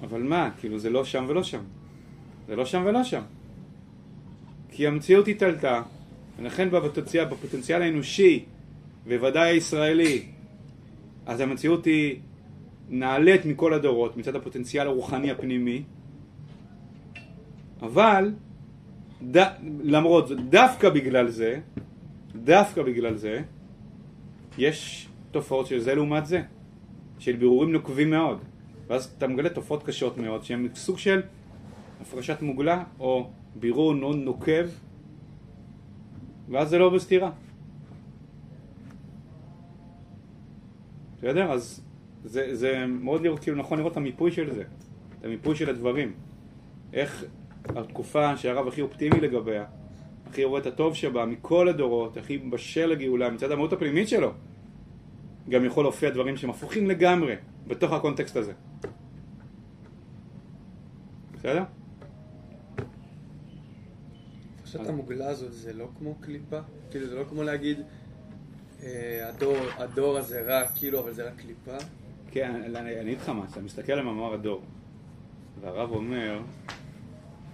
Speaker 1: אבל מה, כאילו זה לא שם ולא שם. זה לא שם ולא שם. כי המציאות התעלתה, ולכן בפוטנציאל, בפוטנציאל האנושי, בוודאי הישראלי, אז המציאות היא נעלית מכל הדורות, מצד הפוטנציאל הרוחני הפנימי, אבל ד... למרות זאת, דווקא בגלל זה, דווקא בגלל זה, יש תופעות של זה לעומת זה, של בירורים נוקבים מאוד, ואז אתה מגלה תופעות קשות מאוד, שהן סוג של הפרשת מוגלה, או בירור מאוד נוקב, ואז זה לא בסתירה. בסדר? אז זה, זה מאוד לראות, כאילו נכון לראות את המיפוי של זה, את המיפוי של הדברים. איך התקופה שהרב הכי אופטימי לגביה, הכי רואה את הטוב שבה מכל הדורות, הכי בשל לגאולה מצד המהות הפנימית שלו, גם יכול להופיע דברים שהם הפוכים לגמרי בתוך הקונטקסט הזה. בסדר?
Speaker 3: פרשת המוגלה הזאת זה לא כמו קליפה? כאילו זה לא כמו להגיד אה, הדור, הדור הזה רע, כאילו, אבל זה רק קליפה?
Speaker 1: כן, אני אגיד לך מה, אתה מסתכל על מאמר הדור, והרב אומר,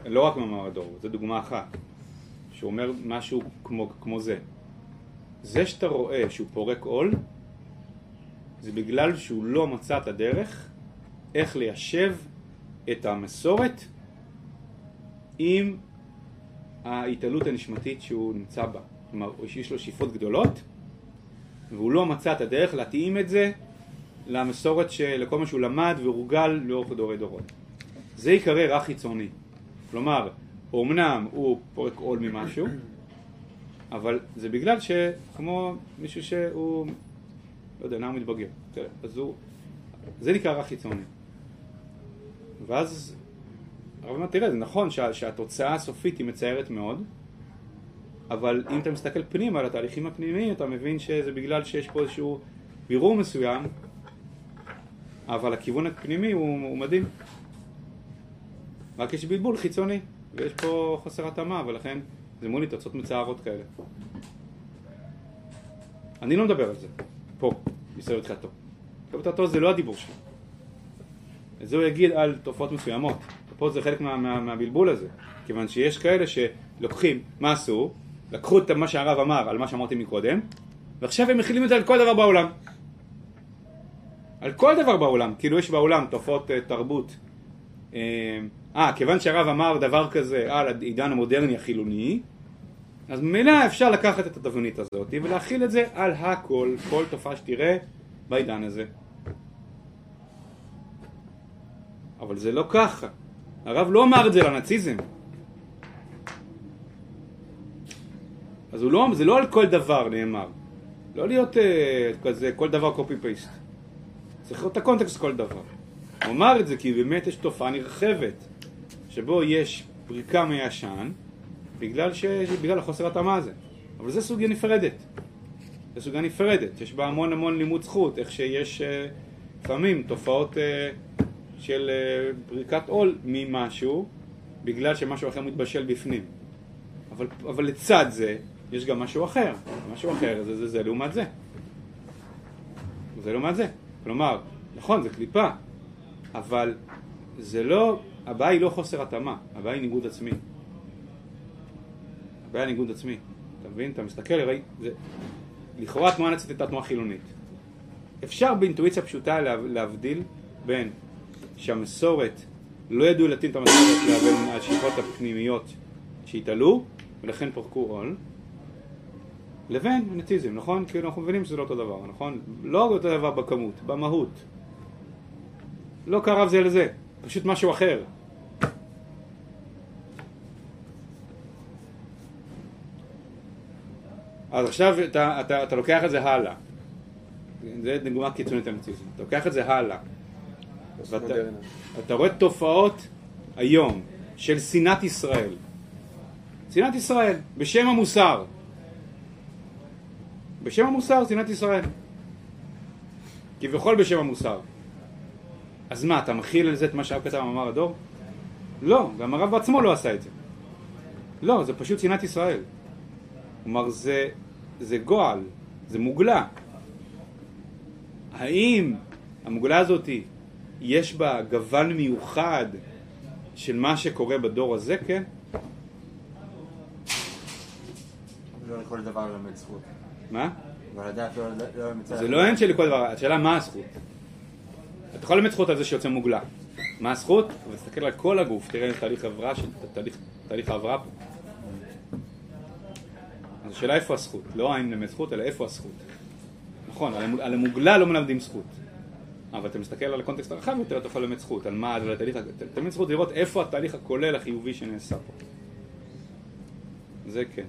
Speaker 1: לא רק מאמר הדור, זו דוגמה אחת, שהוא אומר משהו כמו, כמו זה. זה שאתה רואה שהוא פורק עול, זה בגלל שהוא לא מצא את הדרך איך ליישב את המסורת עם ההתעלות הנשמתית שהוא נמצא בה. כלומר, יש לו שאיפות גדולות, והוא לא מצא את הדרך להתאים את זה למסורת, של, לכל מה שהוא למד והורגל לאורך דורי דורות. זה ייקרא רע חיצוני. כלומר, אומנם הוא פורק עול ממשהו, אבל זה בגלל שכמו מישהו שהוא, לא יודע, נער מתבגר, אז הוא, זה נקרא רע חיצוני. ואז הרב אומר, תראה, זה נכון שה, שהתוצאה הסופית היא מצערת מאוד, אבל אם אתה מסתכל פנימה על התהליכים הפנימיים, אתה מבין שזה בגלל שיש פה איזשהו בירור מסוים, אבל הכיוון הפנימי הוא, הוא מדהים. רק יש בלבול חיצוני, ויש פה חוסר התאמה, ולכן זה מול לי תוצאות מצערות כאלה. אני לא מדבר על זה, פה, בישראל תחילתו. תחילתו זה לא הדיבור שלי. את זה הוא יגיד על תופעות מסוימות. פה זה חלק מה, מה, מהבלבול הזה, כיוון שיש כאלה שלוקחים, מה עשו? לקחו את מה שהרב אמר על מה שאמרתי מקודם, ועכשיו הם מכילים את זה על כל דבר בעולם. על כל דבר בעולם, כאילו יש בעולם תופעות uh, תרבות. אה, uh, כיוון שהרב אמר דבר כזה על העידן המודרני החילוני, אז ממילא אפשר לקחת את התבנית הזאת ולהכיל את זה על הכל, כל תופעה שתראה בעידן הזה. אבל זה לא ככה. הרב לא אמר את זה לנאציזם. אז לא, זה לא על כל דבר נאמר. לא להיות uh, כזה, כל דבר קופי פייסט. צריך את הקונטקסט כל דבר. הוא אמר את זה כי באמת יש תופעה נרחבת, שבו יש פריקה מהישן, בגלל, ש... בגלל החוסר התאמה הזה. אבל זו סוגיה נפרדת. זו סוגיה נפרדת, יש בה המון המון לימוד זכות, איך שיש uh, לפעמים תופעות uh, של uh, פריקת עול ממשהו, בגלל שמשהו אחר מתבשל בפנים. אבל, אבל לצד זה, יש גם משהו אחר. משהו אחר זה זה, זה לעומת זה. זה לעומת זה. כלומר, נכון, זה קליפה, אבל זה לא, הבעיה היא לא חוסר התאמה, הבעיה היא ניגוד עצמי. הבעיה היא ניגוד עצמי. אתה מבין? אתה מסתכל, הרי זה... לכאורה התנועה הנאצית הייתה תנועה חילונית. אפשר באינטואיציה פשוטה להבדיל בין שהמסורת, לא ידעו להתאים את המסורת לבין השאיפות הפנימיות שהתעלו, ולכן פרקו עול, לבין הנאציזם, נכון? כאילו אנחנו מבינים שזה לא אותו דבר, נכון? לא אותו דבר בכמות, במהות. לא קרב זה לזה, פשוט משהו אחר. אז עכשיו אתה, אתה, אתה לוקח את זה הלאה. זה דוגמה קיצונית למציאות. אתה לוקח את זה הלאה. ואתה. אתה רואה תופעות היום של שנאת ישראל. שנאת ישראל, בשם המוסר. בשם המוסר, שנאת ישראל. כביכול בשם המוסר. אז מה, אתה מכיל על זה את מה שהרב כתב אמר הדור? לא, גם הרב בעצמו לא עשה את זה. לא, זה פשוט שנאת ישראל. כלומר, זה, זה גועל, זה מוגלה. האם המוגלה הזאת, יש בה גוון מיוחד של מה שקורה בדור הזה? כן.
Speaker 4: לא לכל דבר ללמד זכות.
Speaker 1: מה?
Speaker 4: אבל לדעת לא לא ללמד
Speaker 1: זה לא עניין של כל דבר, השאלה מה הזכות. אתה יכול ללמד זכות על זה שיוצא מוגלה. מה הזכות? אבל תסתכל על כל הגוף, תראה תהליך ההבראה של תהליך, ההבראה פה. השאלה איפה הזכות, לא האם ללמד זכות, אלא איפה הזכות. נכון, על המוג- על המוגלה לא מלמדים זכות. אבל אתה מסתכל על הקונטקסט הרחב יותר, אתה יכול ללמד זכות, על מה, על התהליך, תלמד זכות לראות איפה התהליך הכולל החיובי שנעשה פה. זה כן,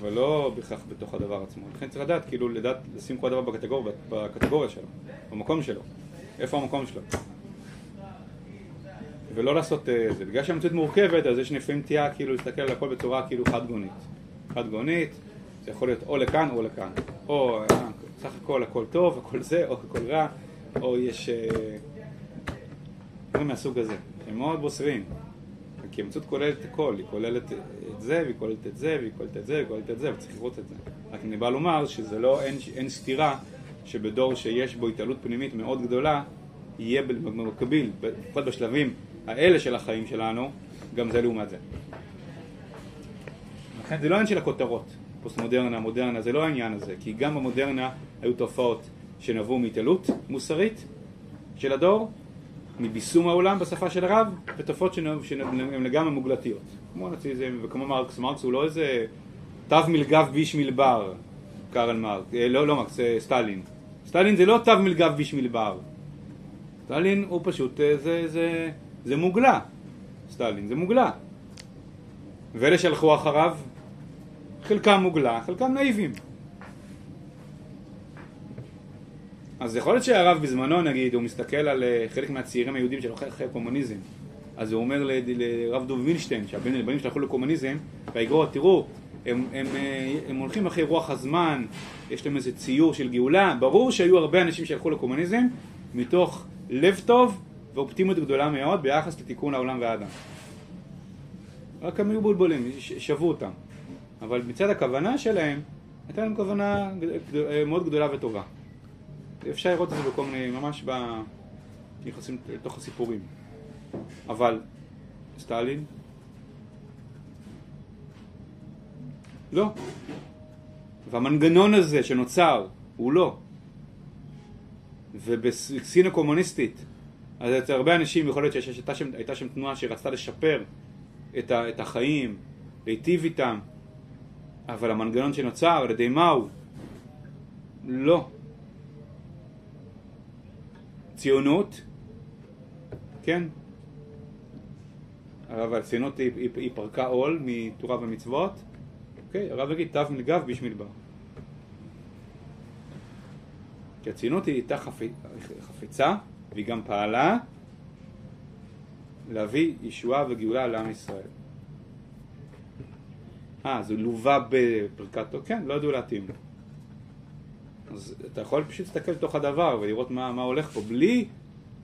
Speaker 1: אבל לא בהכרח בתוך הדבר עצמו. לכן צריך לדעת, כאילו, לדעת, לשים כל דבר בקטגוריה, בקטגוריה שלו, במקום שלו. איפה המקום שלו. ולא לעשות אה, זה. בגלל שהמציאות מורכבת, אז יש לפעמים נטייה כאילו להסתכל על הכל בצורה כאילו חד גונית. חד גונית, זה יכול להיות או לכאן או לכאן. או אה, סך הכל הכל טוב, הכל זה, או הכל רע, או יש... אה, דברים מהסוג הזה. הם מאוד בוסריים. כי המציאות כוללת הכל, היא כוללת את זה, והיא כוללת את זה, והיא כוללת את זה, והיא כוללת את זה, וצריך לראות את זה. רק אני בא לומר שזה לא, אין, אין סתירה שבדור שיש בו התעלות פנימית מאוד גדולה, יהיה במקביל, לפחות בשלבים האלה של החיים שלנו, גם זה לעומת זה. לכן זה לא העניין של הכותרות, פוסט מודרנה, זה לא העניין הזה, כי גם במודרנה היו תופעות שנבעו מהתעלות מוסרית של הדור, מביסום העולם בשפה של הרב, ותופעות שהן לגמרי מוגלתיות. כמו נאציזם וכמו מרקס, מרקס הוא לא איזה טב מלגו ביש מלבר, קרל מרקס, אה, לא, לא מרקס, אה, סטלין. סטלין זה לא טב מלגו ביש מלבר. סטלין הוא פשוט, אה, זה, זה, זה מוגלה. סטלין זה מוגלה. ואלה שהלכו אחריו, חלקם מוגלה, חלקם נאיבים. אז יכול להיות שהרב בזמנו, נגיד, הוא מסתכל על אה, חלק מהצעירים היהודים שהלכו אחרי הקומוניזם, אז הוא אומר לרב דוב וינשטיין, שהבנים שלו הלכו לקומוניזם, והאגרות, תראו, הם, הם, אה, הם הולכים אחרי רוח הזמן, יש להם איזה ציור של גאולה, ברור שהיו הרבה אנשים שהלכו לקומוניזם מתוך לב טוב ואופטימיות גדולה מאוד ביחס לתיקון העולם והאדם. רק הם היו בולבולים, ש- שבו אותם. אבל מצד הכוונה שלהם, הייתה להם כוונה גד- מאוד גדולה וטובה. אפשר לראות את זה בכל מיני, ממש ב... נכנסים לתוך הסיפורים. אבל סטלין? לא. והמנגנון הזה שנוצר הוא לא. ובסין הקומוניסטית, אז אצל הרבה אנשים יכול להיות שהייתה שם, שם תנועה שרצתה לשפר את, ה, את החיים, להיטיב איתם, אבל המנגנון שנוצר על ידי מהו? לא. ציונות, כן, אבל הציונות היא, היא, היא פרקה עול מתורה ומצוות, אוקיי, הרב יגיד תו מלגב ביש מדבר. כי הציונות היא הייתה חפ... חפצה, והיא גם פעלה להביא ישועה וגאולה לעם ישראל. אה, זה לווה בפרקת, כן, לא ידעו להתאים. אז אתה יכול פשוט להסתכל לתוך הדבר ולראות מה, מה הולך פה, בלי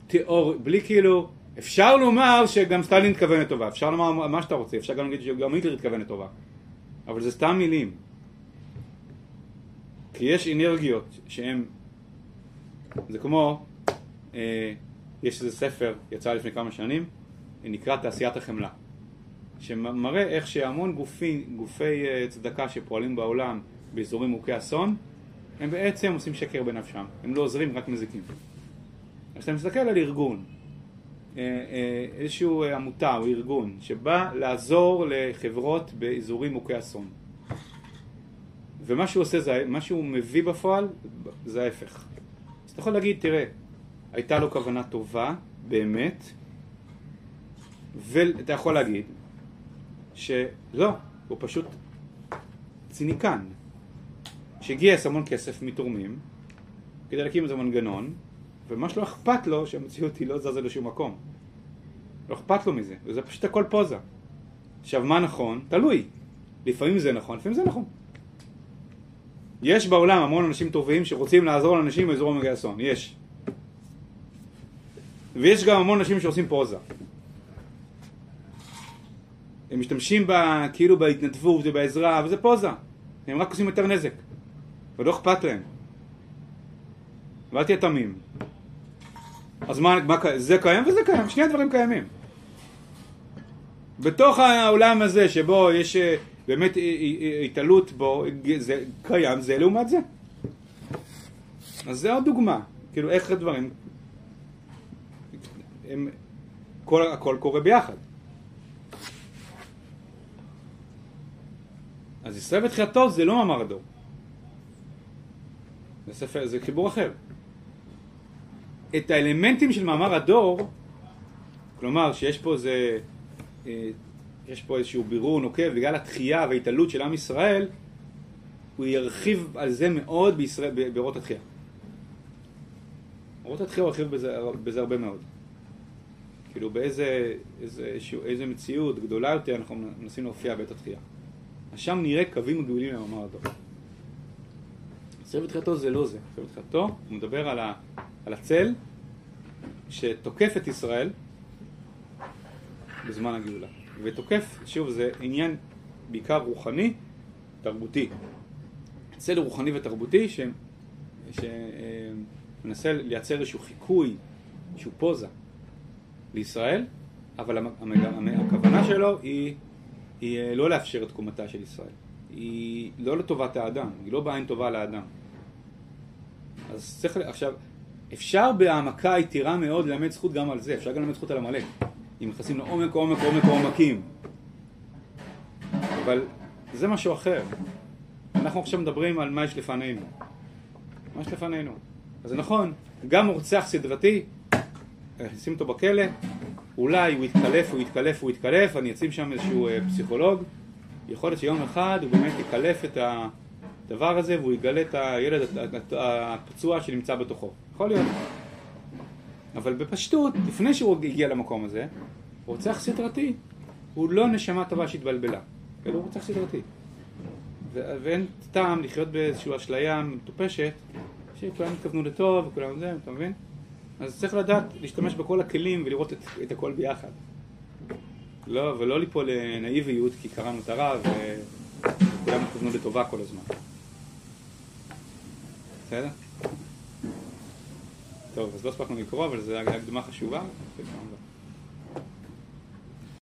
Speaker 1: תיאור, בלי כאילו, אפשר לומר שגם סטלין התכוון לטובה, אפשר לומר מה שאתה רוצה, אפשר גם להגיד שגם היטלר התכוון לטובה, אבל זה סתם מילים. כי יש אנרגיות שהן, זה כמו, אה, יש איזה ספר, יצא לפני כמה שנים, נקרא תעשיית החמלה, שמראה איך שהמון גופי, גופי אה, צדקה שפועלים בעולם באזורים מוכי אסון, הם בעצם עושים שקר בנפשם, הם לא עוזרים, רק מזיקים. אז אתה מסתכל על ארגון, אה, אה, איזשהו עמותה או ארגון שבא לעזור לחברות באזורים מוכי אסון. ומה שהוא עושה, זה, מה שהוא מביא בפועל, זה ההפך. אז אתה יכול להגיד, תראה, הייתה לו כוונה טובה, באמת, ואתה יכול להגיד שלא, הוא פשוט ציניקן. שגייס המון כסף מתורמים כדי להקים איזה מנגנון, ומה שלא אכפת לו שהמציאות היא לא זזה לשום מקום. לא אכפת לו מזה, וזה פשוט הכל פוזה. עכשיו, מה נכון? תלוי. לפעמים זה נכון, לפעמים זה נכון. יש בעולם המון אנשים טובים שרוצים לעזור לאנשים באזור מגי אסון, יש. ויש גם המון אנשים שעושים פוזה. הם משתמשים בה, כאילו בהתנדבות ובעזרה, וזה פוזה. הם רק עושים יותר נזק. ולא אכפת להם. ואל תהיה תמים. אז מה, מה, זה קיים וזה קיים, שני הדברים קיימים. בתוך העולם הזה שבו יש אה, באמת אה, אה, התעלות בו, זה קיים זה לעומת זה. אז זה עוד דוגמה, כאילו איך הדברים, הם, כל, הכל קורה ביחד. אז ישראל בתחילתו זה לא מאמר הדור. זה ספר, זה חיבור אחר. את האלמנטים של מאמר הדור, כלומר שיש פה איזה, אה, יש פה איזשהו בירור נוקב בגלל התחייה וההתעלות של עם ישראל, הוא ירחיב על זה מאוד בישראל, באורות התחייה. אורות התחייה הוא ירחיב בזה, בזה הרבה מאוד. כאילו באיזה איזה, איזה, מציאות גדולה יותר אנחנו מנסים להופיע בעת התחייה. שם נראה קווים גדולים למאמר הדור. סבב תחילתו זה לא זה. סבב תחילתו הוא מדבר על, ה, על הצל שתוקף את ישראל בזמן הגאולה. ותוקף, שוב, זה עניין בעיקר רוחני, תרבותי. צל רוחני ותרבותי שמנסה לייצר איזשהו חיקוי, איזשהו פוזה לישראל, אבל הכוונה שלו היא, היא אה, לא לאפשר את תקומתה של ישראל. היא לא לטובת האדם, היא לא בעין טובה לאדם. אז צריך, עכשיו, אפשר בהעמקה יתירה מאוד ללמד זכות גם על זה, אפשר גם ללמד זכות על עמלק, אם נכנסים לעומק, עומק, עומק, עומקים. אבל זה משהו אחר. אנחנו עכשיו מדברים על מה יש לפנינו. מה יש לפנינו. אז זה נכון, גם רוצח סדרתי, נשים אותו בכלא, אולי הוא יתקלף, הוא יתקלף, הוא יתקלף, אני אשים שם איזשהו אה, פסיכולוג, יכול להיות שיום אחד הוא באמת יקלף את הדבר הזה והוא יגלה את הילד הפצוע שנמצא בתוכו. יכול להיות. אבל בפשטות, לפני שהוא הגיע למקום הזה, רוצח סדרתי הוא לא נשמה טובה שהתבלבלה, אלא הוא רוצח סדרתי. ואין טעם לחיות באיזושהי אשליה מטופשת שכולם התכוונו לטוב וכולם זה, אתה מבין? אז צריך לדעת להשתמש בכל הכלים ולראות את, את הכל ביחד. לא, ולא ליפול לנאיביות כי קראנו את הרב וכולם התכוונו לטובה כל הזמן. בסדר? טוב, אז לא הספקנו לקרוא, אבל זו הקדמה חשובה.